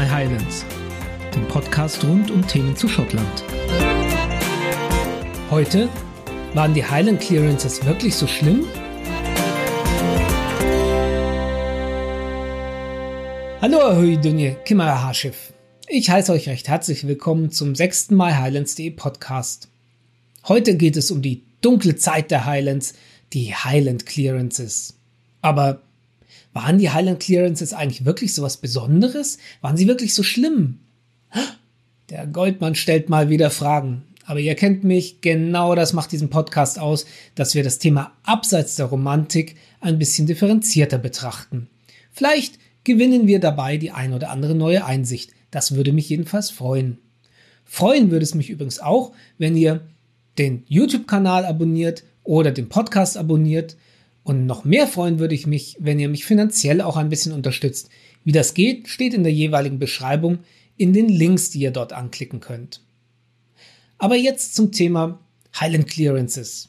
My Highlands, dem Podcast rund um Themen zu Schottland. Heute waren die Highland Clearances wirklich so schlimm? Hallo Ahoi Dunje, Kimara Haarschiff. Ich heiße euch recht herzlich willkommen zum sechsten My Highlands.de Podcast. Heute geht es um die dunkle Zeit der Highlands, die Highland Clearances. Aber waren die Highland Clearances eigentlich wirklich so was Besonderes? Waren sie wirklich so schlimm? Der Goldmann stellt mal wieder Fragen. Aber ihr kennt mich, genau das macht diesen Podcast aus, dass wir das Thema abseits der Romantik ein bisschen differenzierter betrachten. Vielleicht gewinnen wir dabei die ein oder andere neue Einsicht. Das würde mich jedenfalls freuen. Freuen würde es mich übrigens auch, wenn ihr den YouTube-Kanal abonniert oder den Podcast abonniert. Und noch mehr freuen würde ich mich, wenn ihr mich finanziell auch ein bisschen unterstützt. Wie das geht, steht in der jeweiligen Beschreibung in den Links, die ihr dort anklicken könnt. Aber jetzt zum Thema Highland Clearances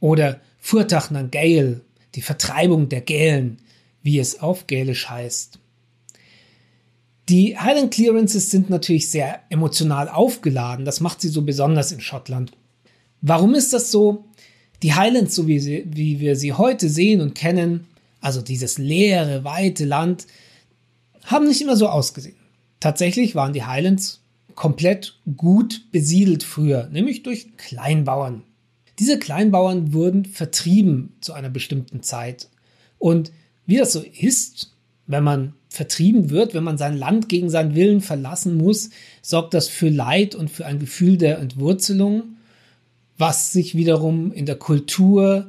oder Furtach na Gael, die Vertreibung der Gälen, wie es auf Gälisch heißt. Die Highland Clearances sind natürlich sehr emotional aufgeladen, das macht sie so besonders in Schottland. Warum ist das so? Die Highlands, so wie, sie, wie wir sie heute sehen und kennen, also dieses leere, weite Land, haben nicht immer so ausgesehen. Tatsächlich waren die Highlands komplett gut besiedelt früher, nämlich durch Kleinbauern. Diese Kleinbauern wurden vertrieben zu einer bestimmten Zeit. Und wie das so ist, wenn man vertrieben wird, wenn man sein Land gegen seinen Willen verlassen muss, sorgt das für Leid und für ein Gefühl der Entwurzelung was sich wiederum in der Kultur,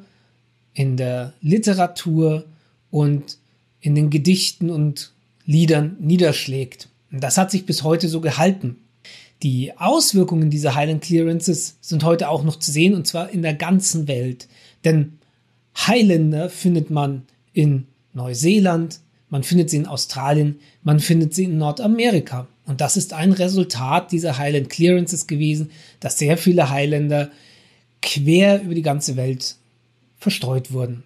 in der Literatur und in den Gedichten und Liedern niederschlägt. Und das hat sich bis heute so gehalten. Die Auswirkungen dieser Highland Clearances sind heute auch noch zu sehen und zwar in der ganzen Welt. Denn Highlander findet man in Neuseeland, man findet sie in Australien, man findet sie in Nordamerika. Und das ist ein Resultat dieser Highland Clearances gewesen, dass sehr viele Highlander quer über die ganze Welt verstreut wurden.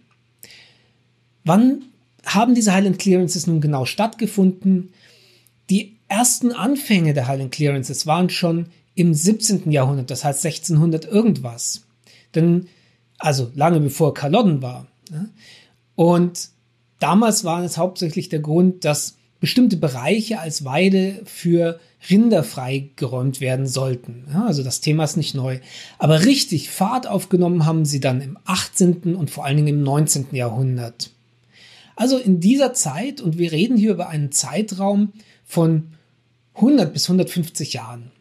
Wann haben diese Highland Clearances nun genau stattgefunden? Die ersten Anfänge der Highland Clearances waren schon im 17. Jahrhundert, das heißt 1600 irgendwas. Denn, also lange bevor Culloden war. Und damals war es hauptsächlich der Grund, dass bestimmte Bereiche als Weide für Rinder freigeräumt werden sollten. Ja, also das Thema ist nicht neu. Aber richtig Fahrt aufgenommen haben sie dann im 18. und vor allen Dingen im 19. Jahrhundert. Also in dieser Zeit, und wir reden hier über einen Zeitraum von 100 bis 150 Jahren.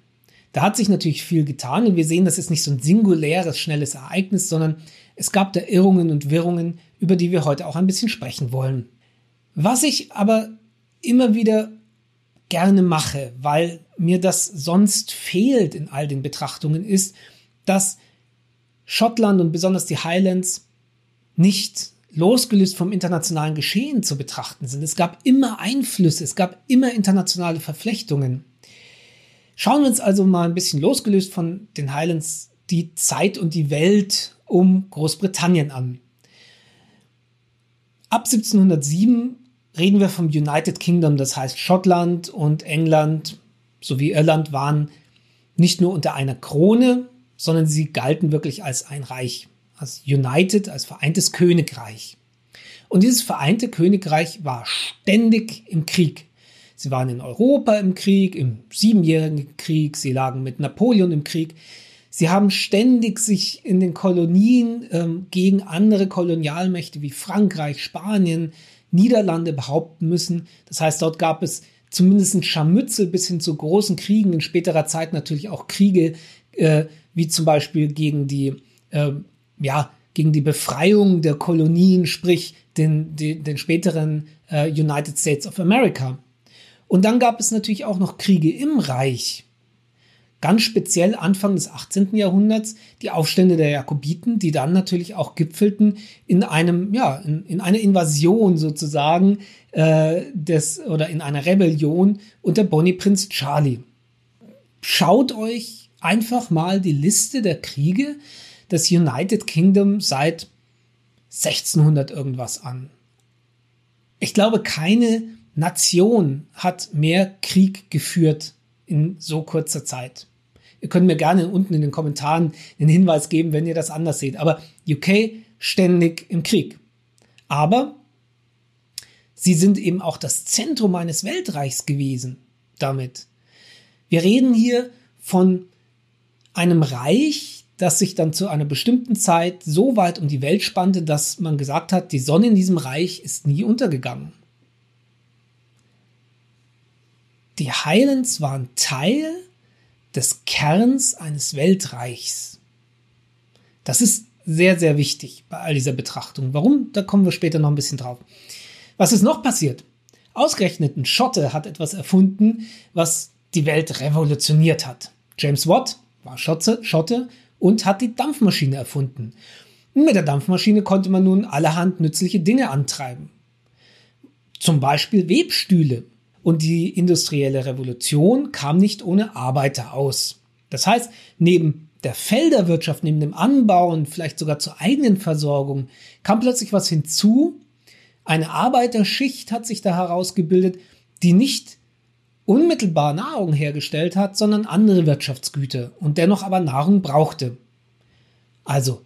Da hat sich natürlich viel getan und wir sehen, das ist nicht so ein singuläres, schnelles Ereignis, sondern es gab da Irrungen und Wirrungen, über die wir heute auch ein bisschen sprechen wollen. Was ich aber immer wieder gerne mache, weil mir das sonst fehlt in all den Betrachtungen, ist, dass Schottland und besonders die Highlands nicht losgelöst vom internationalen Geschehen zu betrachten sind. Es gab immer Einflüsse, es gab immer internationale Verflechtungen. Schauen wir uns also mal ein bisschen losgelöst von den Highlands die Zeit und die Welt um Großbritannien an. Ab 1707 reden wir vom United Kingdom, das heißt Schottland und England sowie Irland waren nicht nur unter einer Krone, sondern sie galten wirklich als ein Reich, als United, als vereintes Königreich. Und dieses vereinte Königreich war ständig im Krieg. Sie waren in Europa im Krieg, im Siebenjährigen Krieg, sie lagen mit Napoleon im Krieg. Sie haben ständig sich in den Kolonien ähm, gegen andere Kolonialmächte wie Frankreich, Spanien, Niederlande behaupten müssen. Das heißt, dort gab es zumindest ein Scharmützel bis hin zu großen Kriegen, in späterer Zeit natürlich auch Kriege, äh, wie zum Beispiel gegen die, äh, ja, gegen die Befreiung der Kolonien, sprich den, den, den späteren äh, United States of America. Und dann gab es natürlich auch noch Kriege im Reich ganz speziell Anfang des 18. Jahrhunderts die Aufstände der Jakobiten, die dann natürlich auch gipfelten in einem, ja, in, in einer Invasion sozusagen äh, des oder in einer Rebellion unter Bonnie Prinz Charlie. Schaut euch einfach mal die Liste der Kriege des United Kingdom seit 1600 irgendwas an. Ich glaube, keine Nation hat mehr Krieg geführt in so kurzer Zeit. Ihr könnt mir gerne unten in den Kommentaren den Hinweis geben, wenn ihr das anders seht. Aber UK ständig im Krieg. Aber sie sind eben auch das Zentrum eines Weltreichs gewesen damit. Wir reden hier von einem Reich, das sich dann zu einer bestimmten Zeit so weit um die Welt spannte, dass man gesagt hat, die Sonne in diesem Reich ist nie untergegangen. Die Highlands waren Teil des Kerns eines Weltreichs. Das ist sehr, sehr wichtig bei all dieser Betrachtung. Warum? Da kommen wir später noch ein bisschen drauf. Was ist noch passiert? Ausgerechnet ein Schotte hat etwas erfunden, was die Welt revolutioniert hat. James Watt war Schotte, Schotte und hat die Dampfmaschine erfunden. Und mit der Dampfmaschine konnte man nun allerhand nützliche Dinge antreiben. Zum Beispiel Webstühle. Und die industrielle Revolution kam nicht ohne Arbeiter aus. Das heißt, neben der Felderwirtschaft, neben dem Anbau und vielleicht sogar zur eigenen Versorgung, kam plötzlich was hinzu. Eine Arbeiterschicht hat sich da herausgebildet, die nicht unmittelbar Nahrung hergestellt hat, sondern andere Wirtschaftsgüter und dennoch aber Nahrung brauchte. Also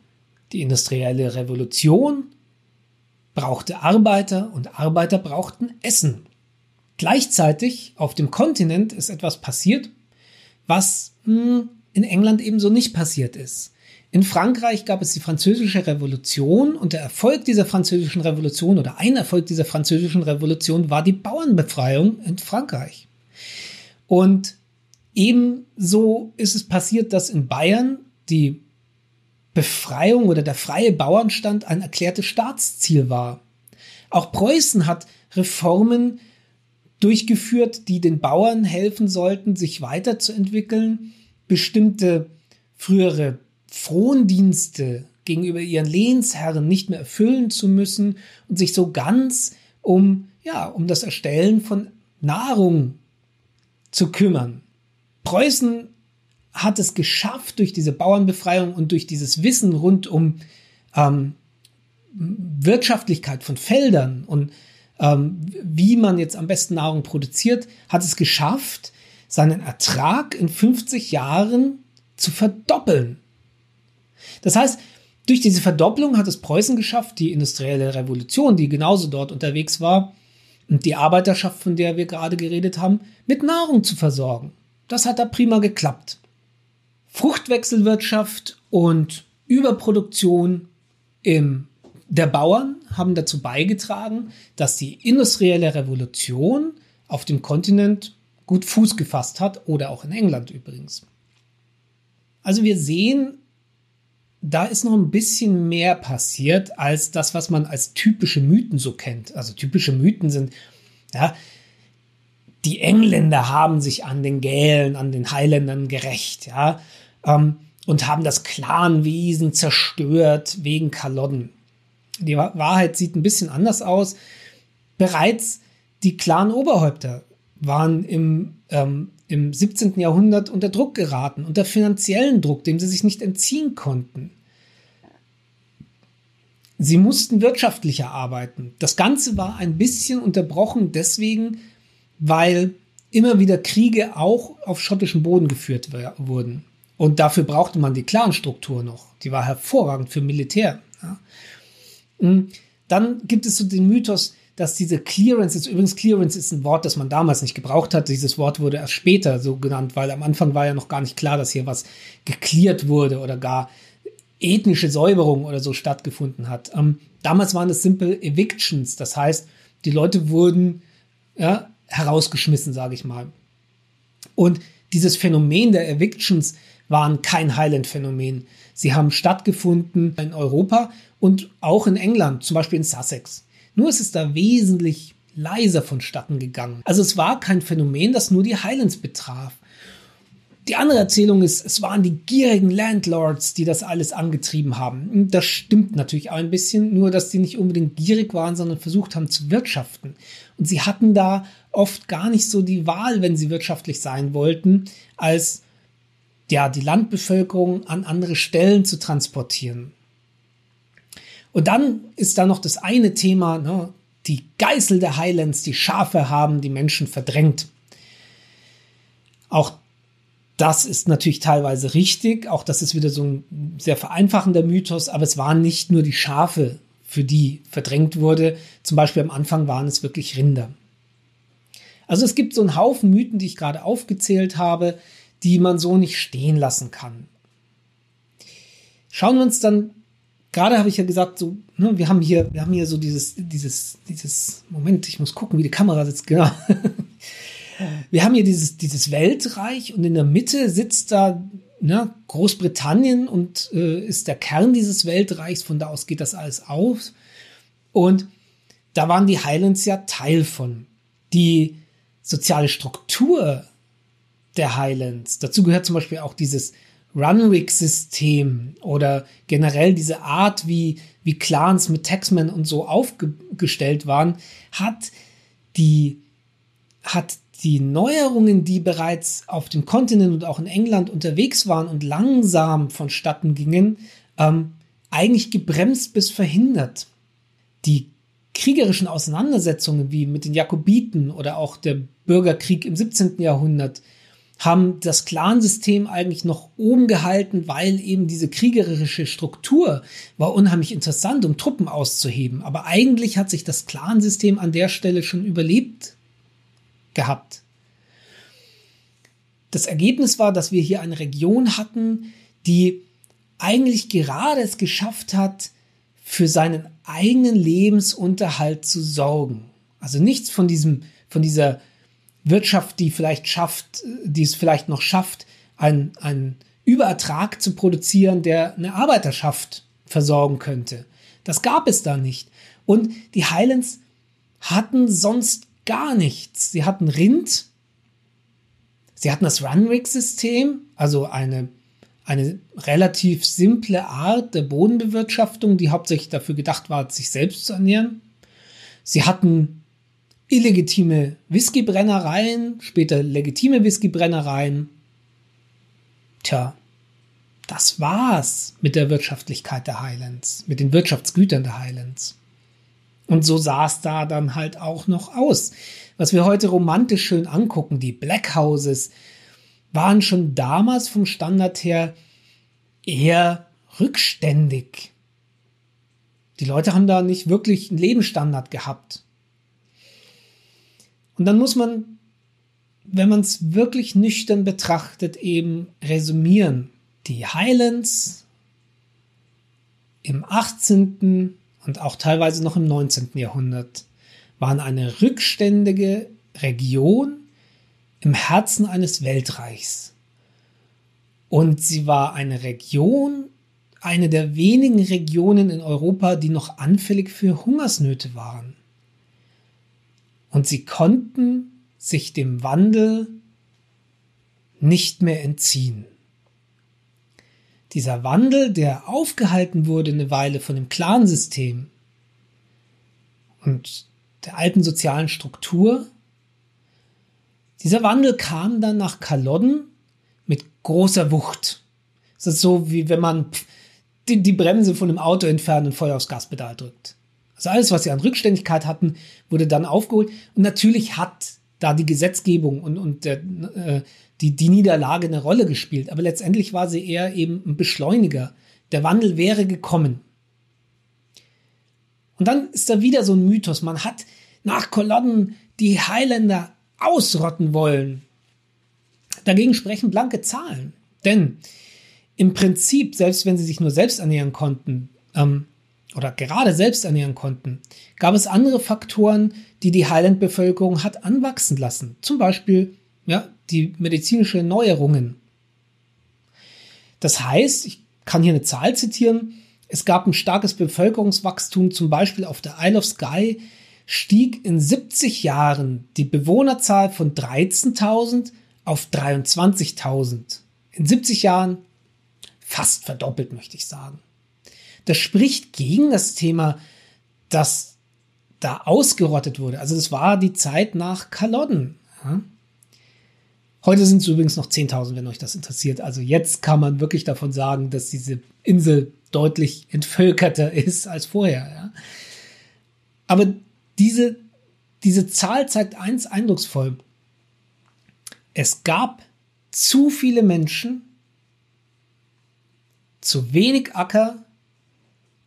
die industrielle Revolution brauchte Arbeiter und Arbeiter brauchten Essen. Gleichzeitig auf dem Kontinent ist etwas passiert, was hm, in England ebenso nicht passiert ist. In Frankreich gab es die Französische Revolution und der Erfolg dieser Französischen Revolution oder ein Erfolg dieser Französischen Revolution war die Bauernbefreiung in Frankreich. Und ebenso ist es passiert, dass in Bayern die Befreiung oder der freie Bauernstand ein erklärtes Staatsziel war. Auch Preußen hat Reformen durchgeführt, die den Bauern helfen sollten, sich weiterzuentwickeln, bestimmte frühere Frondienste gegenüber ihren Lehnsherren nicht mehr erfüllen zu müssen und sich so ganz um, ja, um das Erstellen von Nahrung zu kümmern. Preußen hat es geschafft, durch diese Bauernbefreiung und durch dieses Wissen rund um ähm, Wirtschaftlichkeit von Feldern und ähm, wie man jetzt am besten Nahrung produziert, hat es geschafft, seinen Ertrag in 50 Jahren zu verdoppeln. Das heißt, durch diese Verdopplung hat es Preußen geschafft, die industrielle Revolution, die genauso dort unterwegs war, und die Arbeiterschaft, von der wir gerade geredet haben, mit Nahrung zu versorgen. Das hat da prima geklappt. Fruchtwechselwirtschaft und Überproduktion im der Bauern haben dazu beigetragen, dass die industrielle Revolution auf dem Kontinent gut Fuß gefasst hat oder auch in England übrigens. Also wir sehen, da ist noch ein bisschen mehr passiert als das, was man als typische Mythen so kennt. Also typische Mythen sind, ja, die Engländer haben sich an den Gälen, an den Highländern gerecht, ja, ähm, und haben das Clanwesen zerstört wegen Kalodden. Die Wahrheit sieht ein bisschen anders aus. Bereits die Clan-Oberhäupter waren im, ähm, im 17. Jahrhundert unter Druck geraten, unter finanziellen Druck, dem sie sich nicht entziehen konnten. Sie mussten wirtschaftlicher arbeiten. Das Ganze war ein bisschen unterbrochen deswegen, weil immer wieder Kriege auch auf schottischem Boden geführt wurden. Und dafür brauchte man die Clanstruktur noch. Die war hervorragend für Militär. Ja. Hm, dann gibt es so den Mythos, dass diese Clearance ist, übrigens Clearance ist ein Wort, das man damals nicht gebraucht hat. Dieses Wort wurde erst später so genannt, weil am Anfang war ja noch gar nicht klar, dass hier was geklärt wurde oder gar ethnische Säuberung oder so stattgefunden hat. Ähm, damals waren es simple Evictions, das heißt, die Leute wurden ja, herausgeschmissen, sage ich mal. Und dieses Phänomen der Evictions waren kein Highland-Phänomen. Sie haben stattgefunden in Europa und auch in England, zum Beispiel in Sussex. Nur ist es da wesentlich leiser vonstatten gegangen. Also es war kein Phänomen, das nur die Highlands betraf. Die andere Erzählung ist, es waren die gierigen Landlords, die das alles angetrieben haben. Das stimmt natürlich auch ein bisschen, nur dass die nicht unbedingt gierig waren, sondern versucht haben zu wirtschaften. Und sie hatten da oft gar nicht so die Wahl, wenn sie wirtschaftlich sein wollten, als ja, die Landbevölkerung an andere Stellen zu transportieren. Und dann ist da noch das eine Thema, ne, die Geißel der Highlands, die Schafe haben die Menschen verdrängt. Auch das ist natürlich teilweise richtig, auch das ist wieder so ein sehr vereinfachender Mythos, aber es waren nicht nur die Schafe, für die verdrängt wurde. Zum Beispiel am Anfang waren es wirklich Rinder. Also es gibt so einen Haufen Mythen, die ich gerade aufgezählt habe, die man so nicht stehen lassen kann. Schauen wir uns dann, gerade habe ich ja gesagt, so, ne, wir haben hier, wir haben hier so dieses, dieses, dieses, Moment, ich muss gucken, wie die Kamera sitzt, genau. wir haben hier dieses, dieses Weltreich und in der Mitte sitzt da ne, Großbritannien und äh, ist der Kern dieses Weltreichs, von da aus geht das alles auf. Und da waren die Highlands ja Teil von. Die soziale Struktur der Highlands, dazu gehört zum Beispiel auch dieses Runrick-System oder generell diese Art, wie, wie Clans mit Taxmen und so aufgestellt waren, hat die, hat die Neuerungen, die bereits auf dem Kontinent und auch in England unterwegs waren und langsam vonstatten gingen, ähm, eigentlich gebremst bis verhindert. Die kriegerischen Auseinandersetzungen wie mit den Jakobiten oder auch der Bürgerkrieg im 17. Jahrhundert haben das Clansystem eigentlich noch oben gehalten, weil eben diese kriegerische Struktur war unheimlich interessant, um Truppen auszuheben. Aber eigentlich hat sich das Clansystem an der Stelle schon überlebt gehabt. Das Ergebnis war, dass wir hier eine Region hatten, die eigentlich gerade es geschafft hat, für seinen eigenen Lebensunterhalt zu sorgen. Also nichts von diesem, von dieser Wirtschaft, die vielleicht schafft, die es vielleicht noch schafft, einen, einen Überertrag zu produzieren, der eine Arbeiterschaft versorgen könnte. Das gab es da nicht. Und die Highlands hatten sonst gar nichts. Sie hatten Rind, sie hatten das Runrig-System, also eine, eine relativ simple Art der Bodenbewirtschaftung, die hauptsächlich dafür gedacht war, sich selbst zu ernähren. Sie hatten illegitime Whiskybrennereien, später legitime Whiskybrennereien. Tja, das war's mit der Wirtschaftlichkeit der Highlands, mit den Wirtschaftsgütern der Highlands. Und so sah es da dann halt auch noch aus. Was wir heute romantisch schön angucken, die Black Houses, waren schon damals vom Standard her eher rückständig. Die Leute haben da nicht wirklich einen Lebensstandard gehabt. Und dann muss man, wenn man es wirklich nüchtern betrachtet, eben resümieren. Die Highlands im 18 und auch teilweise noch im 19. Jahrhundert waren eine rückständige Region im Herzen eines Weltreichs. Und sie war eine Region, eine der wenigen Regionen in Europa, die noch anfällig für Hungersnöte waren. Und sie konnten sich dem Wandel nicht mehr entziehen. Dieser Wandel, der aufgehalten wurde eine Weile von dem Clansystem und der alten sozialen Struktur, dieser Wandel kam dann nach Kalodden mit großer Wucht. Es ist so, wie wenn man die, Bremse von einem Auto entfernt und Feuer aufs Gaspedal drückt. Also alles, was sie an Rückständigkeit hatten, wurde dann aufgeholt. Und natürlich hat da die Gesetzgebung und, und der, äh, die, die Niederlage eine Rolle gespielt. Aber letztendlich war sie eher eben ein Beschleuniger. Der Wandel wäre gekommen. Und dann ist da wieder so ein Mythos. Man hat nach Kolonnen die Highlander ausrotten wollen. Dagegen sprechen blanke Zahlen. Denn im Prinzip, selbst wenn sie sich nur selbst ernähren konnten, ähm, oder gerade selbst ernähren konnten, gab es andere Faktoren, die die Highland-Bevölkerung hat anwachsen lassen. Zum Beispiel ja, die medizinische Neuerungen. Das heißt, ich kann hier eine Zahl zitieren, es gab ein starkes Bevölkerungswachstum, zum Beispiel auf der Isle of Skye stieg in 70 Jahren die Bewohnerzahl von 13.000 auf 23.000. In 70 Jahren fast verdoppelt, möchte ich sagen. Das spricht gegen das Thema, dass da ausgerottet wurde. Also es war die Zeit nach Kalodden. Ja? Heute sind es übrigens noch 10.000, wenn euch das interessiert. Also jetzt kann man wirklich davon sagen, dass diese Insel deutlich entvölkerter ist als vorher. Ja? Aber diese, diese Zahl zeigt eins eindrucksvoll. Es gab zu viele Menschen, zu wenig Acker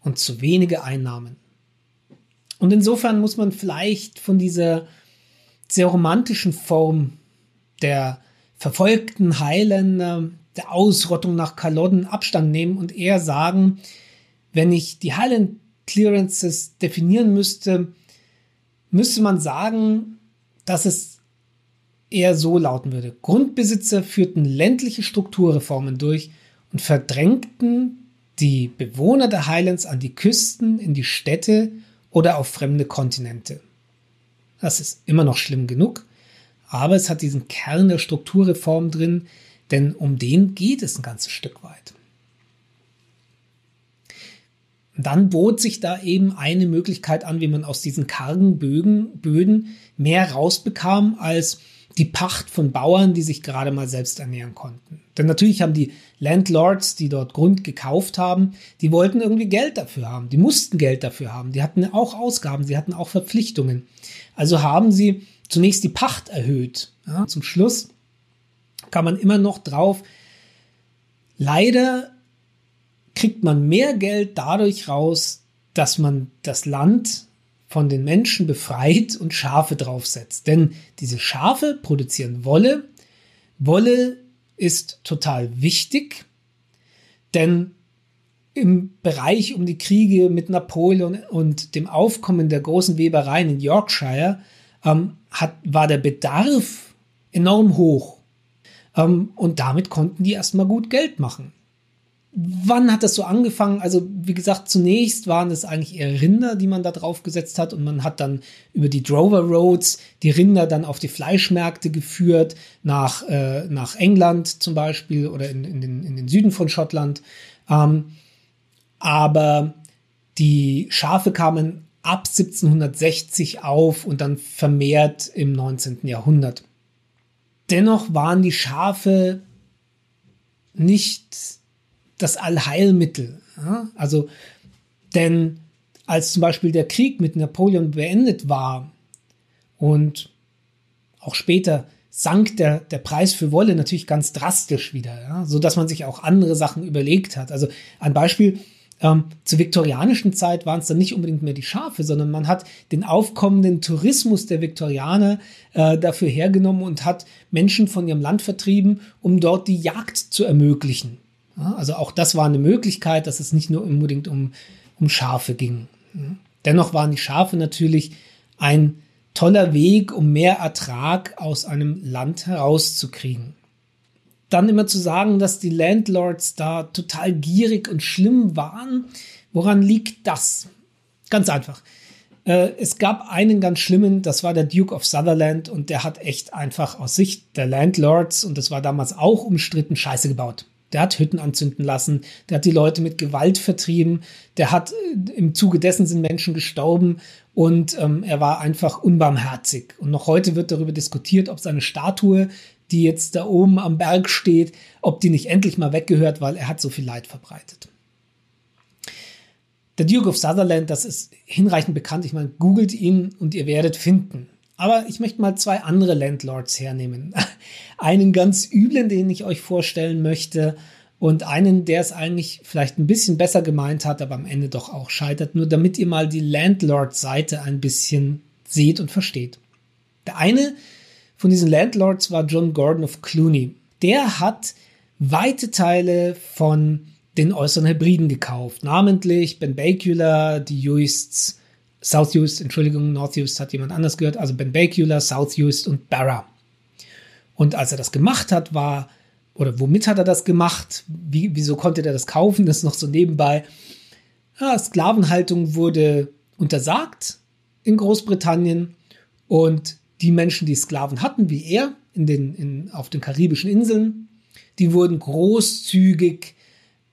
und zu wenige Einnahmen. Und insofern muss man vielleicht von dieser sehr romantischen Form der verfolgten Heiländer, der Ausrottung nach Kalodden Abstand nehmen und eher sagen, wenn ich die Highland Clearances definieren müsste, müsste man sagen, dass es eher so lauten würde. Grundbesitzer führten ländliche Strukturreformen durch und verdrängten die Bewohner der Highlands an die Küsten, in die Städte oder auf fremde Kontinente. Das ist immer noch schlimm genug, aber es hat diesen Kern der Strukturreform drin, denn um den geht es ein ganzes Stück weit. Dann bot sich da eben eine Möglichkeit an, wie man aus diesen kargen Bögen, Böden mehr rausbekam als die Pacht von Bauern, die sich gerade mal selbst ernähren konnten. Denn natürlich haben die Landlords, die dort Grund gekauft haben, die wollten irgendwie Geld dafür haben. Die mussten Geld dafür haben. Die hatten auch Ausgaben, sie hatten auch Verpflichtungen. Also haben sie zunächst die Pacht erhöht. Ja, zum Schluss kann man immer noch drauf. Leider kriegt man mehr Geld dadurch raus, dass man das Land von den Menschen befreit und Schafe draufsetzt. Denn diese Schafe produzieren Wolle. Wolle ist total wichtig, denn im Bereich um die Kriege mit Napoleon und dem Aufkommen der großen Webereien in Yorkshire ähm, hat, war der Bedarf enorm hoch. Ähm, und damit konnten die erstmal gut Geld machen. Wann hat das so angefangen? Also, wie gesagt, zunächst waren es eigentlich eher Rinder, die man da drauf gesetzt hat und man hat dann über die Drover Roads die Rinder dann auf die Fleischmärkte geführt, nach, äh, nach England zum Beispiel oder in, in, den, in den Süden von Schottland. Ähm, aber die Schafe kamen ab 1760 auf und dann vermehrt im 19. Jahrhundert. Dennoch waren die Schafe nicht das Allheilmittel. Ja? Also, denn als zum Beispiel der Krieg mit Napoleon beendet war und auch später sank der, der Preis für Wolle natürlich ganz drastisch wieder, ja? so man sich auch andere Sachen überlegt hat. Also ein Beispiel, ähm, zur viktorianischen Zeit waren es dann nicht unbedingt mehr die Schafe, sondern man hat den aufkommenden Tourismus der Viktorianer äh, dafür hergenommen und hat Menschen von ihrem Land vertrieben, um dort die Jagd zu ermöglichen. Also auch das war eine Möglichkeit, dass es nicht nur unbedingt um, um Schafe ging. Dennoch waren die Schafe natürlich ein toller Weg, um mehr Ertrag aus einem Land herauszukriegen dann immer zu sagen, dass die Landlords da total gierig und schlimm waren. Woran liegt das? Ganz einfach. Äh, es gab einen ganz schlimmen, das war der Duke of Sutherland und der hat echt einfach aus Sicht der Landlords, und das war damals auch umstritten, Scheiße gebaut. Der hat Hütten anzünden lassen, der hat die Leute mit Gewalt vertrieben, der hat äh, im Zuge dessen sind Menschen gestorben und ähm, er war einfach unbarmherzig. Und noch heute wird darüber diskutiert, ob seine Statue die jetzt da oben am Berg steht, ob die nicht endlich mal weggehört, weil er hat so viel Leid verbreitet. Der Duke of Sutherland, das ist hinreichend bekannt. Ich meine, googelt ihn und ihr werdet finden. Aber ich möchte mal zwei andere Landlords hernehmen. Einen ganz üblen, den ich euch vorstellen möchte, und einen, der es eigentlich vielleicht ein bisschen besser gemeint hat, aber am Ende doch auch scheitert, nur damit ihr mal die Landlord-Seite ein bisschen seht und versteht. Der eine von diesen Landlords war John Gordon of Cluny. Der hat weite Teile von den äußeren Hybriden gekauft, namentlich Ben Bacula, die Uists, South Uist, Entschuldigung, North Uist hat jemand anders gehört, also Ben Bacula, South Uist und Barra. Und als er das gemacht hat, war, oder womit hat er das gemacht? Wie, wieso konnte er das kaufen? Das ist noch so nebenbei. Ja, Sklavenhaltung wurde untersagt in Großbritannien und die Menschen, die Sklaven hatten, wie er, in den, in, auf den karibischen Inseln, die wurden großzügig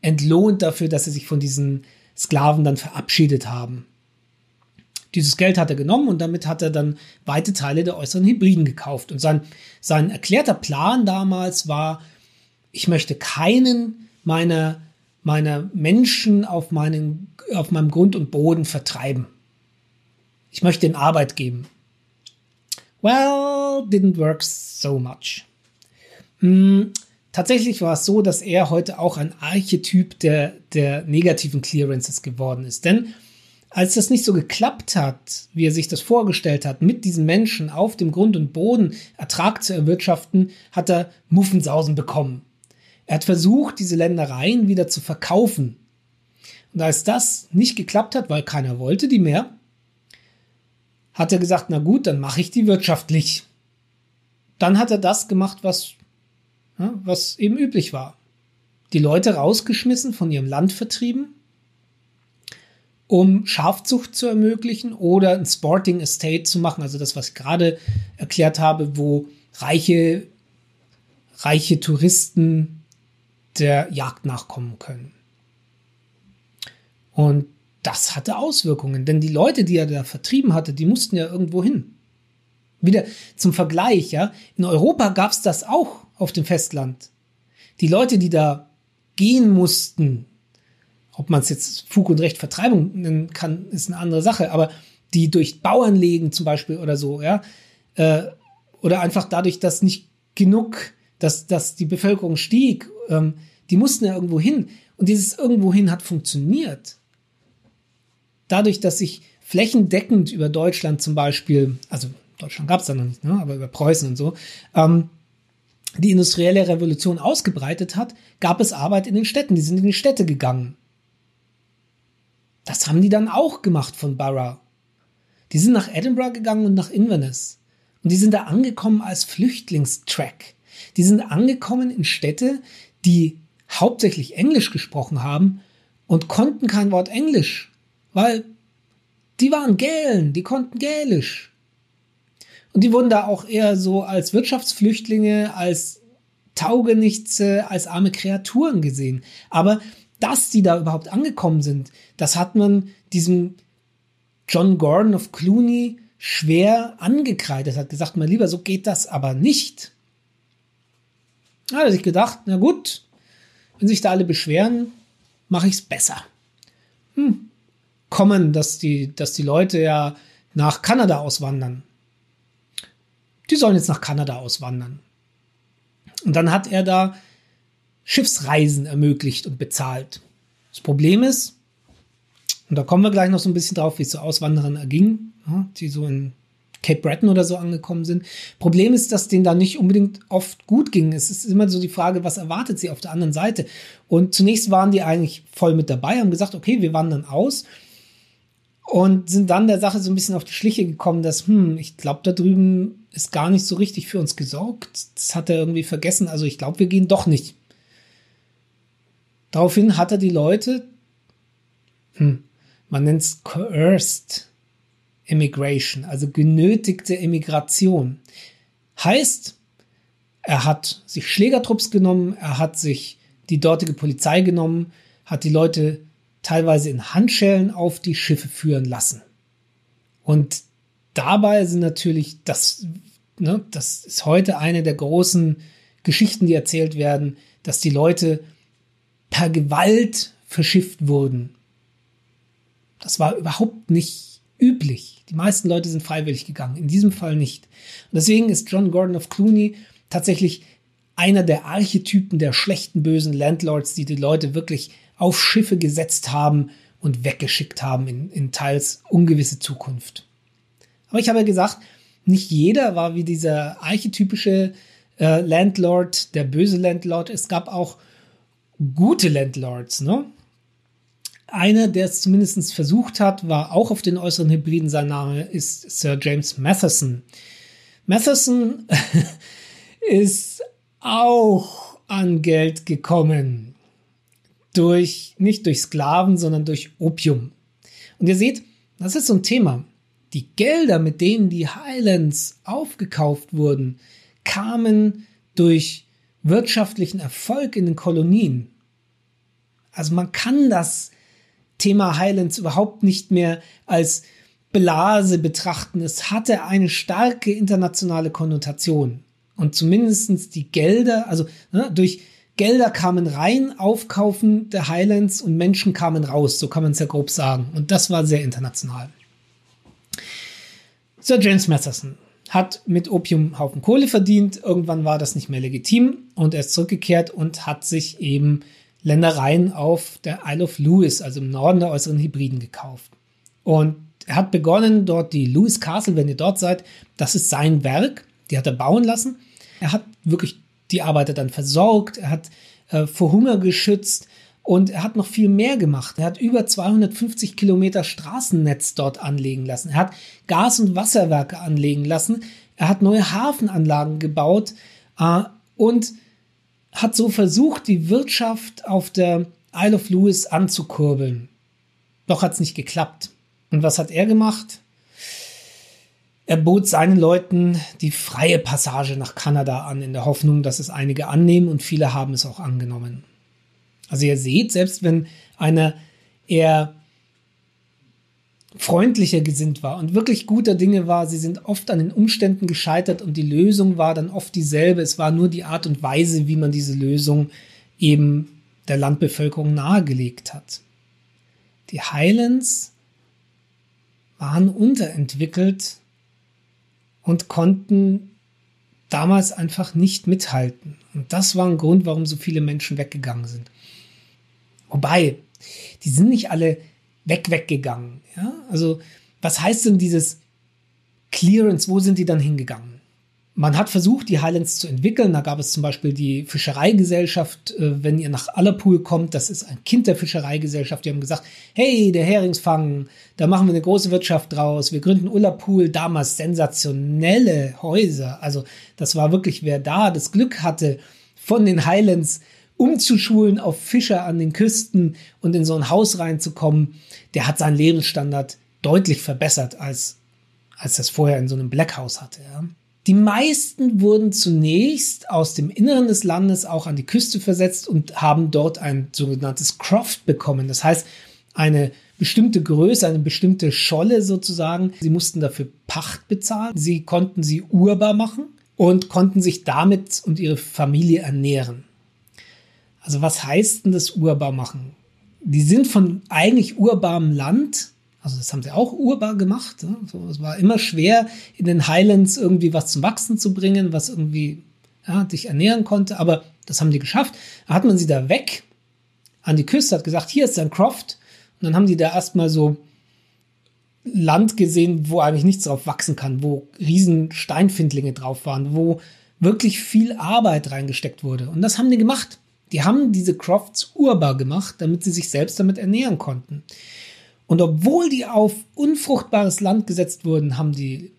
entlohnt dafür, dass sie sich von diesen Sklaven dann verabschiedet haben. Dieses Geld hat er genommen und damit hat er dann weite Teile der äußeren Hybriden gekauft. Und sein, sein erklärter Plan damals war, ich möchte keinen meiner, meiner Menschen auf, meinen, auf meinem Grund und Boden vertreiben. Ich möchte ihnen Arbeit geben. Well, didn't work so much. Hm, tatsächlich war es so, dass er heute auch ein Archetyp der, der negativen Clearances geworden ist. Denn als das nicht so geklappt hat, wie er sich das vorgestellt hat, mit diesen Menschen auf dem Grund und Boden Ertrag zu erwirtschaften, hat er Muffensausen bekommen. Er hat versucht, diese Ländereien wieder zu verkaufen. Und als das nicht geklappt hat, weil keiner wollte die mehr, hat er gesagt, na gut, dann mache ich die wirtschaftlich. Dann hat er das gemacht, was, was eben üblich war. Die Leute rausgeschmissen, von ihrem Land vertrieben, um Schafzucht zu ermöglichen oder ein Sporting Estate zu machen, also das, was ich gerade erklärt habe, wo reiche, reiche Touristen der Jagd nachkommen können. Und das hatte Auswirkungen, denn die Leute, die er da vertrieben hatte, die mussten ja irgendwo hin. Wieder zum Vergleich, ja, in Europa gab es das auch auf dem Festland. Die Leute, die da gehen mussten, ob man es jetzt Fug und Recht Vertreibung nennen kann, ist eine andere Sache, aber die durch Bauernlegen zum Beispiel oder so, ja, äh, oder einfach dadurch, dass nicht genug, dass, dass die Bevölkerung stieg, ähm, die mussten ja irgendwo hin. Und dieses irgendwo hin hat funktioniert dadurch, dass sich flächendeckend über Deutschland zum Beispiel, also Deutschland gab es da noch nicht, ne, aber über Preußen und so, ähm, die industrielle Revolution ausgebreitet hat, gab es Arbeit in den Städten. Die sind in die Städte gegangen. Das haben die dann auch gemacht von Borough. Die sind nach Edinburgh gegangen und nach Inverness. Und die sind da angekommen als Flüchtlingstrack. Die sind angekommen in Städte, die hauptsächlich Englisch gesprochen haben und konnten kein Wort Englisch weil die waren Gälen, die konnten Gälisch. Und die wurden da auch eher so als Wirtschaftsflüchtlinge, als Taugenichtse, als arme Kreaturen gesehen. Aber dass die da überhaupt angekommen sind, das hat man diesem John Gordon of Clooney schwer angekreidet, hat gesagt, mein Lieber, so geht das aber nicht. Da hat er sich gedacht, na gut, wenn sich da alle beschweren, mache ich es besser. Hm, kommen, dass die, dass die Leute ja nach Kanada auswandern. Die sollen jetzt nach Kanada auswandern. Und dann hat er da Schiffsreisen ermöglicht und bezahlt. Das Problem ist, und da kommen wir gleich noch so ein bisschen drauf, wie es so Auswanderern erging, die so in Cape Breton oder so angekommen sind. Problem ist, dass denen da nicht unbedingt oft gut ging. Es ist immer so die Frage, was erwartet sie auf der anderen Seite? Und zunächst waren die eigentlich voll mit dabei, haben gesagt, okay, wir wandern aus und sind dann der Sache so ein bisschen auf die Schliche gekommen, dass, hm, ich glaube, da drüben ist gar nicht so richtig für uns gesorgt. Das hat er irgendwie vergessen. Also ich glaube, wir gehen doch nicht. Daraufhin hat er die Leute, hm, man nennt es coerced immigration, also genötigte Immigration. Heißt, er hat sich Schlägertrupps genommen, er hat sich die dortige Polizei genommen, hat die Leute teilweise in Handschellen auf die Schiffe führen lassen. Und dabei sind natürlich, das, ne, das ist heute eine der großen Geschichten, die erzählt werden, dass die Leute per Gewalt verschifft wurden. Das war überhaupt nicht üblich. Die meisten Leute sind freiwillig gegangen, in diesem Fall nicht. Und deswegen ist John Gordon of Clooney tatsächlich einer der Archetypen der schlechten, bösen Landlords, die die Leute wirklich auf Schiffe gesetzt haben und weggeschickt haben in, in teils ungewisse Zukunft. Aber ich habe ja gesagt, nicht jeder war wie dieser archetypische äh, Landlord, der böse Landlord. Es gab auch gute Landlords. Ne? Einer, der es zumindest versucht hat, war auch auf den äußeren Hybriden. Sein Name ist Sir James Matheson. Matheson ist auch an Geld gekommen durch, nicht durch Sklaven, sondern durch Opium. Und ihr seht, das ist so ein Thema. Die Gelder, mit denen die Highlands aufgekauft wurden, kamen durch wirtschaftlichen Erfolg in den Kolonien. Also man kann das Thema Highlands überhaupt nicht mehr als Blase betrachten. Es hatte eine starke internationale Konnotation. Und zumindestens die Gelder, also ne, durch Gelder kamen rein, Aufkaufen der Highlands und Menschen kamen raus, so kann man es ja grob sagen. Und das war sehr international. Sir James Masterson hat mit Opium Haufen Kohle verdient. Irgendwann war das nicht mehr legitim und er ist zurückgekehrt und hat sich eben Ländereien auf der Isle of Lewis, also im Norden der äußeren Hebriden, gekauft. Und er hat begonnen, dort die Lewis Castle, wenn ihr dort seid, das ist sein Werk, die hat er bauen lassen. Er hat wirklich die Arbeiter dann versorgt, er hat äh, vor Hunger geschützt und er hat noch viel mehr gemacht. Er hat über 250 Kilometer Straßennetz dort anlegen lassen. Er hat Gas- und Wasserwerke anlegen lassen. Er hat neue Hafenanlagen gebaut äh, und hat so versucht, die Wirtschaft auf der Isle of Lewis anzukurbeln. Doch hat es nicht geklappt. Und was hat er gemacht? Er bot seinen Leuten die freie Passage nach Kanada an, in der Hoffnung, dass es einige annehmen und viele haben es auch angenommen. Also ihr seht, selbst wenn einer eher freundlicher gesinnt war und wirklich guter Dinge war, sie sind oft an den Umständen gescheitert und die Lösung war dann oft dieselbe. Es war nur die Art und Weise, wie man diese Lösung eben der Landbevölkerung nahegelegt hat. Die Highlands waren unterentwickelt und konnten damals einfach nicht mithalten. Und das war ein Grund, warum so viele Menschen weggegangen sind. Wobei, die sind nicht alle weg, weggegangen. Ja? Also, was heißt denn dieses Clearance? Wo sind die dann hingegangen? Man hat versucht, die Highlands zu entwickeln. Da gab es zum Beispiel die Fischereigesellschaft. Äh, wenn ihr nach Allerpool kommt, das ist ein Kind der Fischereigesellschaft. Die haben gesagt, hey, der Heringsfang, da machen wir eine große Wirtschaft draus. Wir gründen Ullerpool. Damals sensationelle Häuser. Also das war wirklich, wer da das Glück hatte, von den Highlands umzuschulen auf Fischer an den Küsten und in so ein Haus reinzukommen, der hat seinen Lebensstandard deutlich verbessert, als, als das vorher in so einem Black House hatte. Ja. Die meisten wurden zunächst aus dem Inneren des Landes auch an die Küste versetzt und haben dort ein sogenanntes Croft bekommen. Das heißt, eine bestimmte Größe, eine bestimmte Scholle sozusagen. Sie mussten dafür Pacht bezahlen. Sie konnten sie urbar machen und konnten sich damit und ihre Familie ernähren. Also was heißt denn das urbar machen? Die sind von eigentlich urbarem Land also das haben sie auch urbar gemacht. Ne? So, es war immer schwer, in den Highlands irgendwie was zum Wachsen zu bringen, was irgendwie ja, dich ernähren konnte. Aber das haben die geschafft. Da hat man sie da weg an die Küste, hat gesagt, hier ist ein Croft. Und dann haben die da erstmal so Land gesehen, wo eigentlich nichts drauf wachsen kann, wo riesen Steinfindlinge drauf waren, wo wirklich viel Arbeit reingesteckt wurde. Und das haben die gemacht. Die haben diese Crofts urbar gemacht, damit sie sich selbst damit ernähren konnten. Und obwohl die auf unfruchtbares Land gesetzt wurden, haben die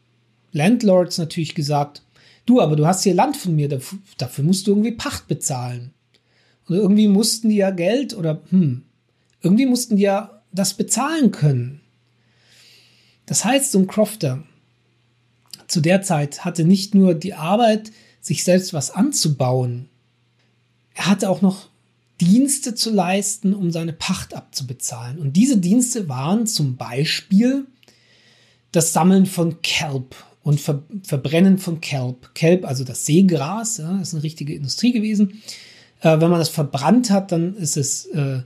Landlords natürlich gesagt, du, aber du hast hier Land von mir, dafür musst du irgendwie Pacht bezahlen. Und irgendwie mussten die ja Geld oder, hm, irgendwie mussten die ja das bezahlen können. Das heißt, so ein Crofter zu der Zeit hatte nicht nur die Arbeit, sich selbst was anzubauen, er hatte auch noch Dienste zu leisten, um seine Pacht abzubezahlen. Und diese Dienste waren zum Beispiel das Sammeln von Kelp und Ver Verbrennen von Kelp. Kelp, also das Seegras, ja, ist eine richtige Industrie gewesen. Äh, wenn man das verbrannt hat, dann ist es äh,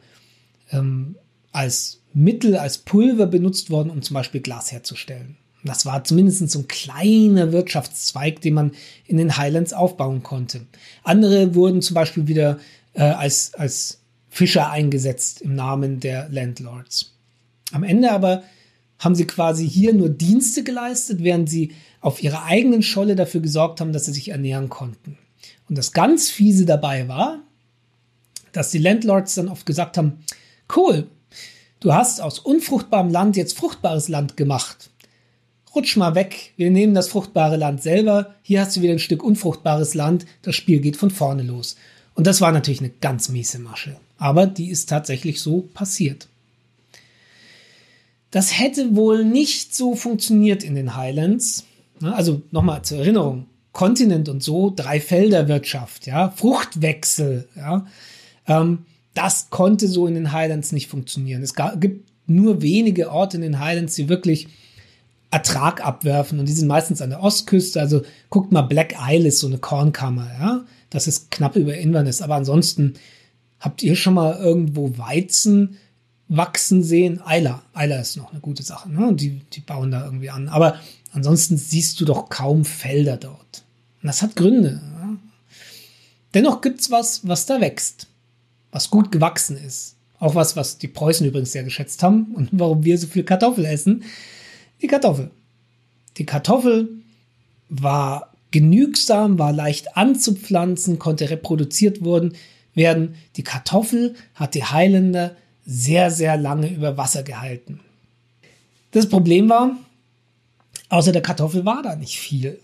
ähm, als Mittel, als Pulver benutzt worden, um zum Beispiel Glas herzustellen. Das war zumindest so ein kleiner Wirtschaftszweig, den man in den Highlands aufbauen konnte. Andere wurden zum Beispiel wieder äh, als, als Fischer eingesetzt im Namen der Landlords. Am Ende aber haben sie quasi hier nur Dienste geleistet, während sie auf ihrer eigenen Scholle dafür gesorgt haben, dass sie sich ernähren konnten. Und das ganz fiese dabei war, dass die Landlords dann oft gesagt haben, cool, du hast aus unfruchtbarem Land jetzt fruchtbares Land gemacht. Rutsch mal weg, wir nehmen das fruchtbare Land selber, hier hast du wieder ein Stück unfruchtbares Land, das Spiel geht von vorne los. Und das war natürlich eine ganz miese Masche. Aber die ist tatsächlich so passiert. Das hätte wohl nicht so funktioniert in den Highlands. Also nochmal zur Erinnerung. Kontinent und so, Dreifelderwirtschaft, ja, Fruchtwechsel, ja. Ähm, das konnte so in den Highlands nicht funktionieren. Es gibt nur wenige Orte in den Highlands, die wirklich Ertrag abwerfen und die sind meistens an der Ostküste. Also guckt mal, Black Isle ist so eine Kornkammer, ja das ist knapp über Inverness. Aber ansonsten habt ihr schon mal irgendwo Weizen wachsen sehen? Eiler. Eiler ist noch eine gute Sache. Ne? Die, die bauen da irgendwie an. Aber Ansonsten siehst du doch kaum Felder dort. Und das hat Gründe. Ja? Dennoch gibt's was, was da wächst, was gut gewachsen ist. Auch was, was die Preußen übrigens sehr geschätzt haben und warum wir so viel Kartoffel essen. Die Kartoffel. Die Kartoffel war genügsam, war leicht anzupflanzen, konnte reproduziert werden. Die Kartoffel hat die Highlander sehr, sehr lange über Wasser gehalten. Das Problem war, außer der Kartoffel war da nicht viel.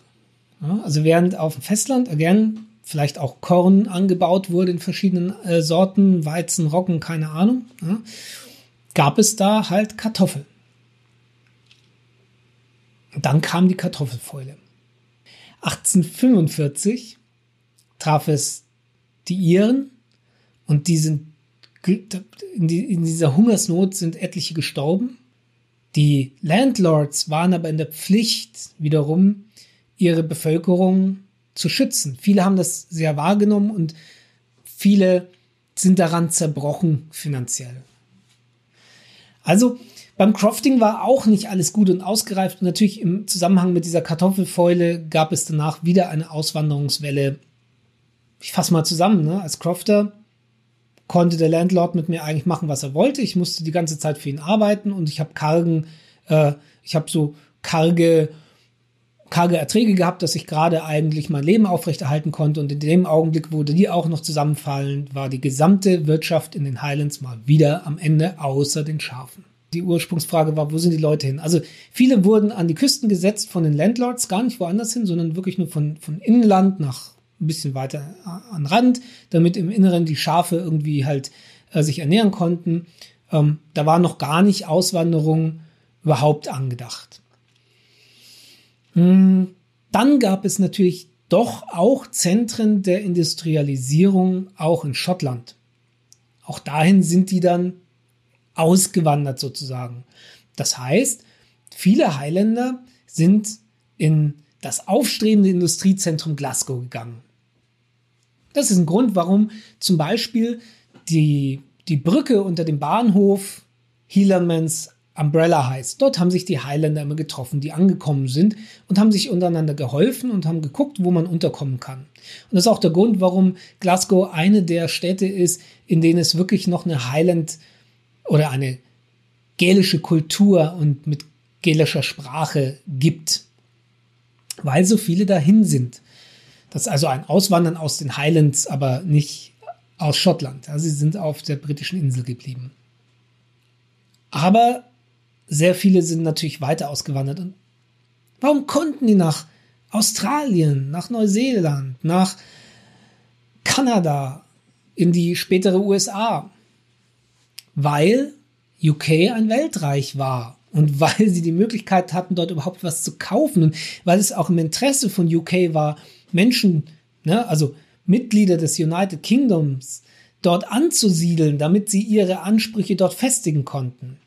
Also während auf dem Festland, again, vielleicht auch Korn angebaut wurde in verschiedenen äh, Sorten, Weizen, Roggen, keine Ahnung, ja, gab es da halt Kartoffeln. Und dann kam die Kartoffelfäule. 1845 traf es die Iren und die sind in, dieser Hungersnot sind etliche gestorben. Die Landlords waren aber in der Pflicht, wiederum ihre Bevölkerung zu schützen. Viele haben das sehr wahrgenommen und viele sind daran zerbrochen finanziell. Also beim Crofting war auch nicht alles gut und ausgereift. Und natürlich im Zusammenhang mit dieser Kartoffelfäule gab es danach wieder eine Auswanderungswelle. Ich fasse mal zusammen. Ne? Als Crofter konnte der Landlord mit mir eigentlich machen, was er wollte. Ich musste die ganze Zeit für ihn arbeiten und ich habe kargen, äh, ich habe so karge, karge Erträge gehabt, dass ich gerade eigentlich mein Leben aufrechterhalten konnte. Und in dem Augenblick, wo die auch noch zusammenfallen, war die gesamte Wirtschaft in den Highlands mal wieder am Ende, außer den Schafen. Die Ursprungsfrage war, wo sind die Leute hin? Also viele wurden an die Küsten gesetzt von den Landlords, gar nicht woanders hin, sondern wirklich nur von, von Inland nach ein bisschen weiter an Rand, damit im Inneren die Schafe irgendwie halt äh, sich ernähren konnten. Ähm, da war noch gar nicht Auswanderung überhaupt angedacht. Hm, dann gab es natürlich doch auch Zentren der Industrialisierung, auch in Schottland. Auch dahin sind die dann ausgewandert sozusagen. Das heißt, viele Highlander sind in das aufstrebende Industriezentrum Glasgow gegangen. Das ist ein Grund, warum zum Beispiel die, die Brücke unter dem Bahnhof Hielermans Umbrella heißt. Dort haben sich die Highlander immer getroffen, die angekommen sind und haben sich untereinander geholfen und haben geguckt, wo man unterkommen kann. Und das ist auch der Grund, warum Glasgow eine der Städte ist, in denen es wirklich noch eine Highland oder eine gälische Kultur und mit gälischer Sprache gibt, weil so viele dahin sind. Das ist also ein Auswandern aus den Highlands, aber nicht aus Schottland. Also sie sind auf der britischen Insel geblieben. Aber sehr viele sind natürlich weiter ausgewandert. Und warum konnten die nach Australien, nach Neuseeland, nach Kanada, in die spätere USA? Weil UK ein Weltreich war und weil sie die Möglichkeit hatten, dort überhaupt was zu kaufen und weil es auch im Interesse von UK war, Menschen, ne, also Mitglieder des United Kingdoms, dort anzusiedeln, damit sie ihre Ansprüche dort festigen konnten.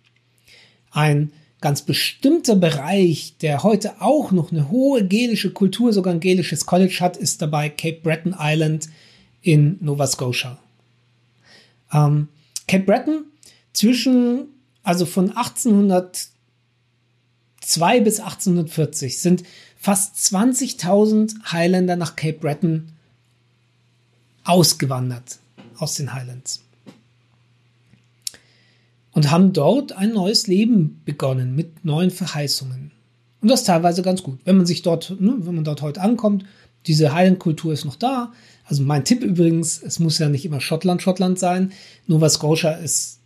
Ein ganz bestimmter Bereich, der heute auch noch eine hohe gelische Kultur, sogar ein gelisches College hat, ist dabei Cape Breton Island in Nova Scotia. Ähm, Cape Breton zwischen, also von 1802 bis 1840 sind fast 20.000 Highlander nach Cape Breton ausgewandert aus den Highlands und haben dort ein neues Leben begonnen mit neuen Verheißungen. Und das teilweise ganz gut. Wenn man sich dort, ne, wenn man dort heute ankommt, diese Highland-Kultur ist noch da. Also mein Tipp übrigens, es muss ja nicht immer Schottland, Schottland sein. Nova Scotia ist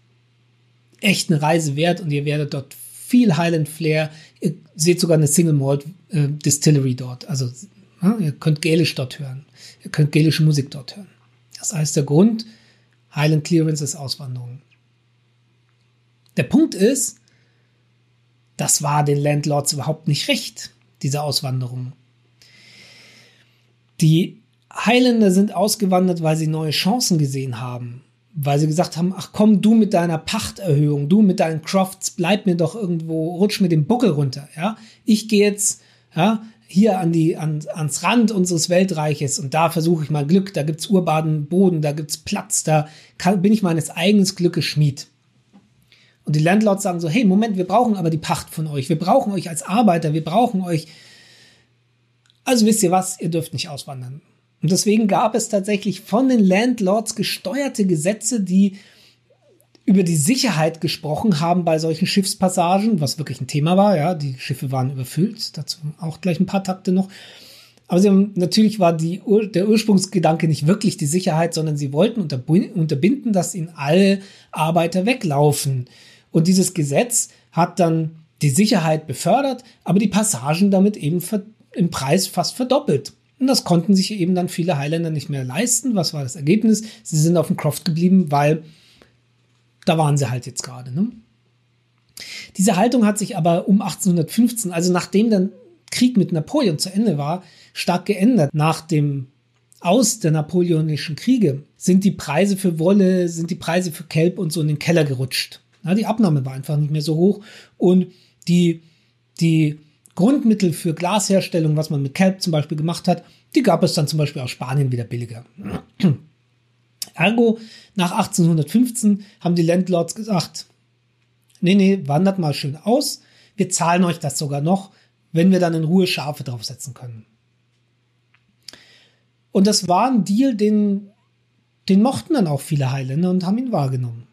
echt eine Reise wert und ihr werdet dort viel Highland Flair. Ihr seht sogar eine Single Malt äh, Distillery dort. Also ja, ihr könnt Gälisch dort hören. Ihr könnt gälische Musik dort hören. Das heißt, der Grund Highland Clearance ist Auswanderung. Der Punkt ist, das war den Landlords überhaupt nicht recht, diese Auswanderung. Die Highlander sind ausgewandert, weil sie neue Chancen gesehen haben weil sie gesagt haben, ach komm, du mit deiner Pachterhöhung, du mit deinen Crofts, bleib mir doch irgendwo, rutsch mit dem Buckel runter, ja. Ich gehe jetzt, ja, hier an die, an, ans Rand unseres Weltreiches und da versuche ich mal Glück, da gibt's urbanen Boden, da gibt's Platz, da kann, bin ich meines eigenen Glückes Schmied. Und die Landlords sagen so, hey, Moment, wir brauchen aber die Pacht von euch. Wir brauchen euch als Arbeiter, wir brauchen euch. Also wisst ihr was, ihr dürft nicht auswandern. Und deswegen gab es tatsächlich von den Landlords gesteuerte Gesetze, die über die Sicherheit gesprochen haben bei solchen Schiffspassagen, was wirklich ein Thema war. Ja, die Schiffe waren überfüllt. Dazu auch gleich ein paar Takte noch. Aber sie haben, natürlich war die, der Ursprungsgedanke nicht wirklich die Sicherheit, sondern sie wollten unterbinden, dass ihnen alle Arbeiter weglaufen. Und dieses Gesetz hat dann die Sicherheit befördert, aber die Passagen damit eben im Preis fast verdoppelt. Und das konnten sich eben dann viele Highlander nicht mehr leisten. Was war das Ergebnis? Sie sind auf dem Croft geblieben, weil da waren sie halt jetzt gerade. Ne? Diese Haltung hat sich aber um 1815, also nachdem dann Krieg mit Napoleon zu Ende war, stark geändert. Nach dem Aus der napoleonischen Kriege sind die Preise für Wolle, sind die Preise für Kelp und so in den Keller gerutscht. Ja, die Abnahme war einfach nicht mehr so hoch und die, die Grundmittel für Glasherstellung, was man mit Kelp zum Beispiel gemacht hat, die gab es dann zum Beispiel aus Spanien wieder billiger. Ergo, nach 1815 haben die Landlords gesagt, nee, nee, wandert mal schön aus, wir zahlen euch das sogar noch, wenn wir dann in Ruhe Schafe draufsetzen können. Und das war ein Deal, den, den mochten dann auch viele Highlander und haben ihn wahrgenommen.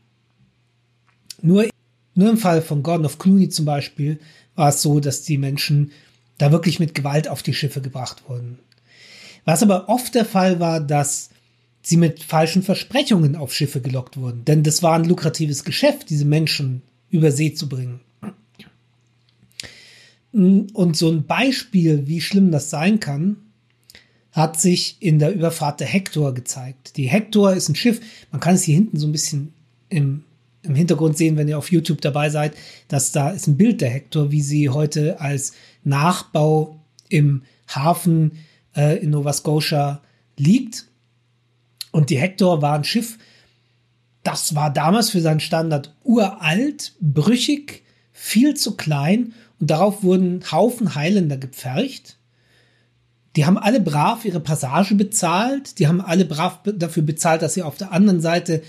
Nur, nur im Fall von Gordon of Clooney zum Beispiel war es so, dass die Menschen da wirklich mit Gewalt auf die Schiffe gebracht wurden. Was aber oft der Fall war, dass sie mit falschen Versprechungen auf Schiffe gelockt wurden. Denn das war ein lukratives Geschäft, diese Menschen über See zu bringen. Und so ein Beispiel, wie schlimm das sein kann, hat sich in der Überfahrt der Hector gezeigt. Die Hector ist ein Schiff, man kann es hier hinten so ein bisschen im, im Hintergrund sehen, wenn ihr auf YouTube dabei seid, dass da ist ein Bild der Hector, wie sie heute als Nachbau im Hafen äh, in Nova Scotia liegt. Und die Hector war ein Schiff, das war damals für seinen Standard uralt, brüchig, viel zu klein und darauf wurden Haufen Highlander gepfercht. Die haben alle brav ihre Passage bezahlt, die haben alle brav dafür bezahlt, dass sie auf der anderen Seite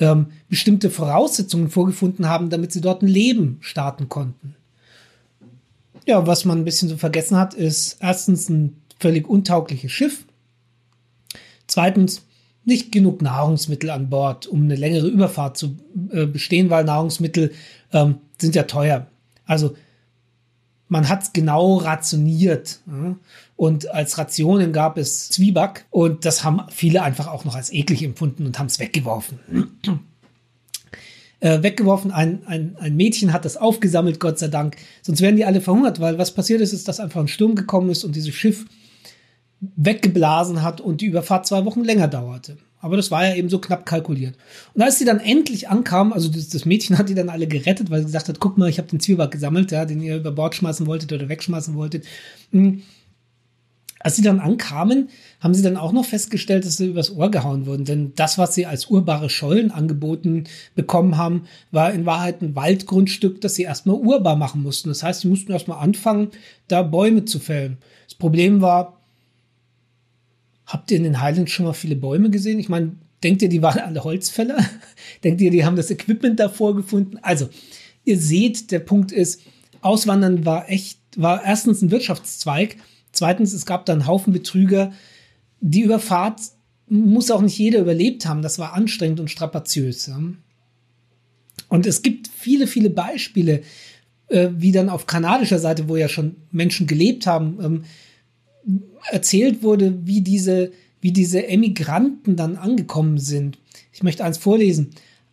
ähm, bestimmte Voraussetzungen vorgefunden haben, damit sie dort ein Leben starten konnten. Ja, was man ein bisschen so vergessen hat, ist erstens ein völlig untaugliches Schiff. Zweitens, nicht genug Nahrungsmittel an Bord, um eine längere Überfahrt zu äh, bestehen, weil Nahrungsmittel ähm, sind ja teuer. Also man hat genau rationiert. Ja? Und als Rationen gab es Zwieback und das haben viele einfach auch noch als eklig empfunden und haben es weggeworfen. äh, weggeworfen, ein, ein, ein Mädchen hat das aufgesammelt, Gott sei Dank. Sonst wären die alle verhungert, weil was passiert ist, ist, dass einfach ein Sturm gekommen ist und dieses Schiff weggeblasen hat und die Überfahrt zwei Wochen länger dauerte. Aber das war ja eben so knapp kalkuliert. Und als sie dann endlich ankam, also das, das Mädchen hat die dann alle gerettet, weil sie gesagt hat, guck mal, ich habe den Zwieback gesammelt, ja, den ihr über Bord schmeißen wolltet oder wegschmeißen wolltet. Mhm. Als sie dann ankamen, haben sie dann auch noch festgestellt, dass sie übers Ohr gehauen wurden. Denn das, was sie als urbare Schollen angeboten bekommen haben, war in Wahrheit ein Waldgrundstück, das sie erstmal urbar machen mussten. Das heißt, sie mussten erstmal anfangen, da Bäume zu fällen. Das Problem war, Habt ihr in den Highlands schon mal viele Bäume gesehen? Ich meine, denkt ihr, die waren alle Holzfäller? denkt ihr, die haben das Equipment davor gefunden? Also, ihr seht, der Punkt ist, Auswandern war echt, war erstens ein Wirtschaftszweig. Zweitens, es gab da einen Haufen Betrüger. Die Überfahrt muss auch nicht jeder überlebt haben. Das war anstrengend und strapaziös. Und es gibt viele, viele Beispiele, äh, wie dann auf kanadischer Seite, wo ja schon Menschen gelebt haben, ähm, erzählt wurde, wie diese, wie diese Emigranten dann angekommen sind. Ich möchte eins vorlesen.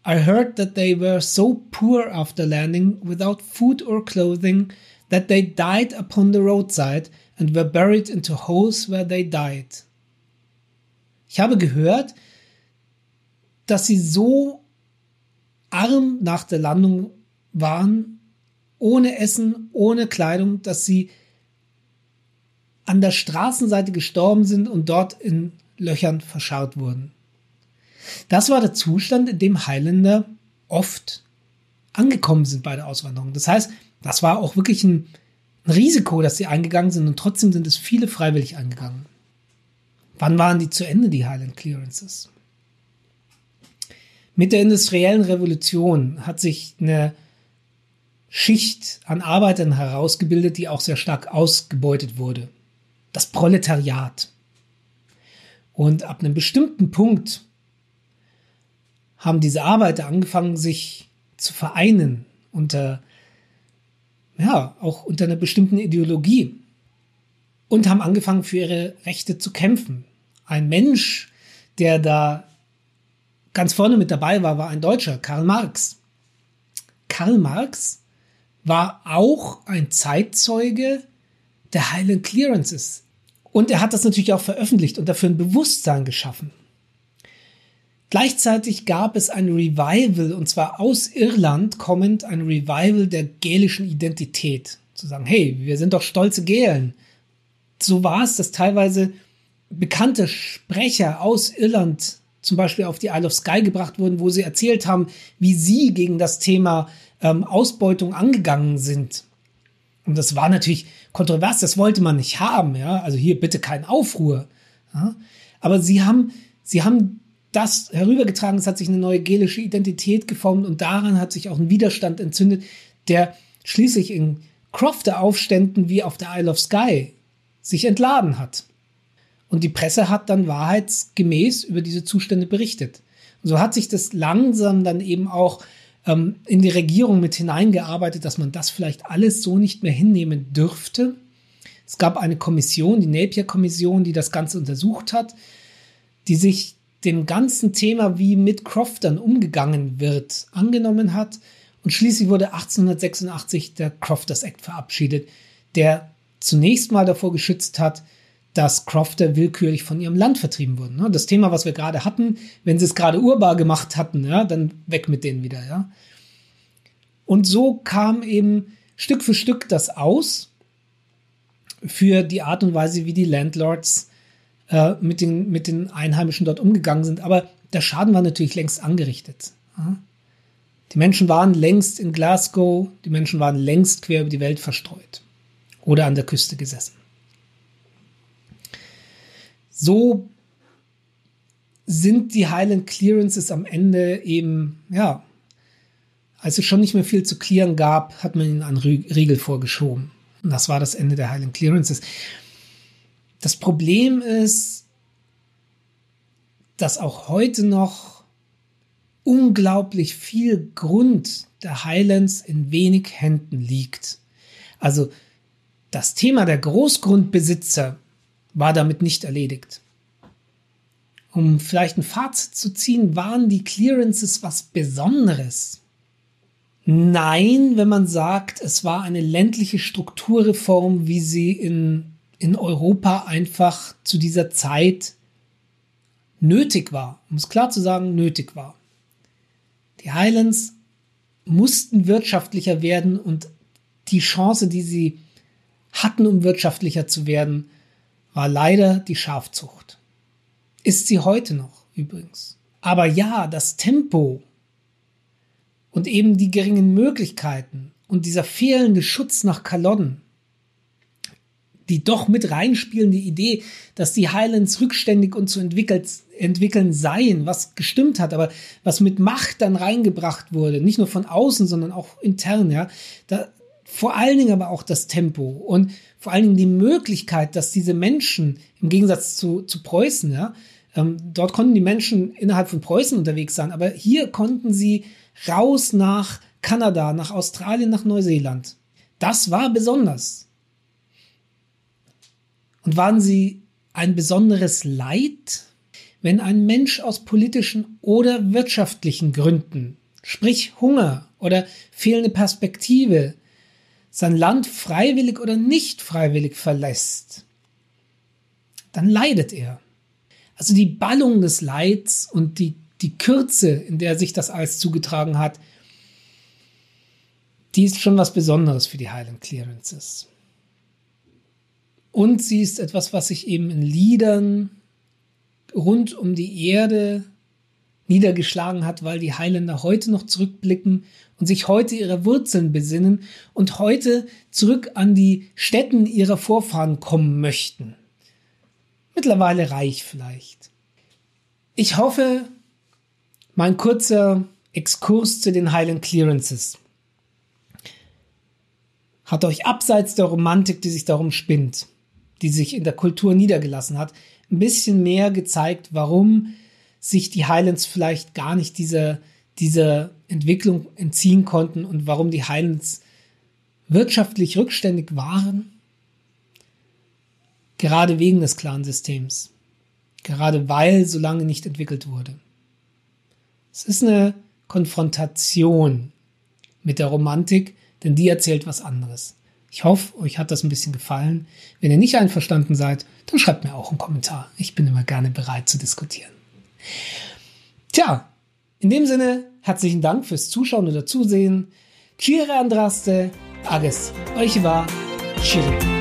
I heard that they were so poor after landing, without food or clothing, that they died upon the roadside and were buried into holes where they died. Ich habe gehört, dass sie so arm nach der Landung waren, ohne Essen, ohne Kleidung, dass sie an der Straßenseite gestorben sind und dort in Löchern verscharrt wurden. Das war der Zustand, in dem Highlander oft angekommen sind bei der Auswanderung. Das heißt, das war auch wirklich ein, ein Risiko, dass sie eingegangen sind und trotzdem sind es viele freiwillig eingegangen. Wann waren die zu Ende, die Highland Clearances? Mit der industriellen Revolution hat sich eine Schicht an Arbeitern herausgebildet, die auch sehr stark ausgebeutet wurde. Das Proletariat. Und ab einem bestimmten Punkt haben diese Arbeiter angefangen, sich zu vereinen unter, ja, auch unter einer bestimmten Ideologie und haben angefangen, für ihre Rechte zu kämpfen. Ein Mensch, der da ganz vorne mit dabei war, war ein Deutscher, Karl Marx. Karl Marx war auch ein Zeitzeuge der Highland Clearances. Und er hat das natürlich auch veröffentlicht und dafür ein Bewusstsein geschaffen. Gleichzeitig gab es ein Revival, und zwar aus Irland kommend, ein Revival der gälischen Identität. Zu sagen, hey, wir sind doch stolze Gälen. So war es, dass teilweise bekannte Sprecher aus Irland zum Beispiel auf die Isle of Skye gebracht wurden, wo sie erzählt haben, wie sie gegen das Thema ähm, Ausbeutung angegangen sind. Und das war natürlich kontrovers, das wollte man nicht haben, ja. Also hier bitte kein Aufruhr. Ja? Aber sie haben, sie haben das herübergetragen, es hat sich eine neue gelische Identität geformt und daran hat sich auch ein Widerstand entzündet, der schließlich in Crofter-Aufständen wie auf der Isle of Skye sich entladen hat. Und die Presse hat dann wahrheitsgemäß über diese Zustände berichtet. Und so hat sich das langsam dann eben auch ähm, in die Regierung mit hineingearbeitet, dass man das vielleicht alles so nicht mehr hinnehmen dürfte. Es gab eine Kommission, die Napier-Kommission, die das Ganze untersucht hat, die sich dem ganzen Thema, wie mit Croftern umgegangen wird, angenommen hat. Und schließlich wurde 1886 der Crofters Act verabschiedet, der zunächst mal davor geschützt hat, dass Crofter willkürlich von ihrem Land vertrieben wurden. Ne? Das Thema, was wir gerade hatten, wenn sie es gerade urbar gemacht hatten, ja, dann weg mit denen wieder. Ja. Und so kam eben Stück für Stück das aus für die Art und Weise, wie die Landlords äh, mit, den, mit den Einheimischen dort umgegangen sind. Aber der Schaden war natürlich längst angerichtet. Ja. Die Menschen waren längst in Glasgow, die Menschen waren längst quer über die Welt verstreut oder an der Küste gesessen. So sind die Highland Clearances am Ende eben, ja, als es schon nicht mehr viel zu klären gab, hat man ihnen einen Riegel vorgeschoben. Und das war das Ende der Highland Clearances. Das Problem ist, dass auch heute noch unglaublich viel Grund der Highlands in wenig Händen liegt. Also das Thema der Großgrundbesitzer war damit nicht erledigt. Um vielleicht ein Fazit zu ziehen, waren die Clearances was Besonderes? Nein, wenn man sagt, es war eine ländliche Strukturreform, wie sie in, in Europa einfach zu dieser Zeit nötig war. Um es klar zu sagen, nötig war. Die Highlands mussten wirtschaftlicher werden und die Chance, die sie hatten, um wirtschaftlicher zu werden, war leider die Schafzucht. Ist sie heute noch übrigens. Aber ja, das Tempo und eben die geringen Möglichkeiten und dieser fehlende Schutz nach Kalodden, die doch mit reinspielende Idee, dass die Highlands rückständig und zu entwickeln seien, was gestimmt hat, aber was mit Macht dann reingebracht wurde, nicht nur von außen, sondern auch intern, ja, da, vor allen Dingen aber auch das Tempo und vor allen Dingen die Möglichkeit, dass diese Menschen im Gegensatz zu, zu Preußen, ja, ähm, dort konnten die Menschen innerhalb von Preußen unterwegs sein, aber hier konnten sie raus nach Kanada, nach Australien, nach Neuseeland. Das war besonders. Und waren sie ein besonderes Leid, wenn ein Mensch aus politischen oder wirtschaftlichen Gründen, sprich Hunger oder fehlende Perspektive, sein Land freiwillig oder nicht freiwillig verlässt, dann leidet er. Also die Ballung des Leids und die, die Kürze, in der sich das alles zugetragen hat, die ist schon was Besonderes für die Highland Clearances. Und sie ist etwas, was sich eben in Liedern rund um die Erde niedergeschlagen hat, weil die Highlander heute noch zurückblicken und sich heute ihrer Wurzeln besinnen und heute zurück an die Stätten ihrer Vorfahren kommen möchten. Mittlerweile reich vielleicht. Ich hoffe, mein kurzer Exkurs zu den Highland Clearances hat euch abseits der Romantik, die sich darum spinnt, die sich in der Kultur niedergelassen hat, ein bisschen mehr gezeigt, warum sich die Highlands vielleicht gar nicht dieser, dieser Entwicklung entziehen konnten und warum die Highlands wirtschaftlich rückständig waren, gerade wegen des Clansystems, gerade weil so lange nicht entwickelt wurde. Es ist eine Konfrontation mit der Romantik, denn die erzählt was anderes. Ich hoffe, euch hat das ein bisschen gefallen. Wenn ihr nicht einverstanden seid, dann schreibt mir auch einen Kommentar. Ich bin immer gerne bereit zu diskutieren. Tja, in dem Sinne, herzlichen Dank fürs Zuschauen oder Zusehen. Kire Andraste, Ages, euch war Chiri.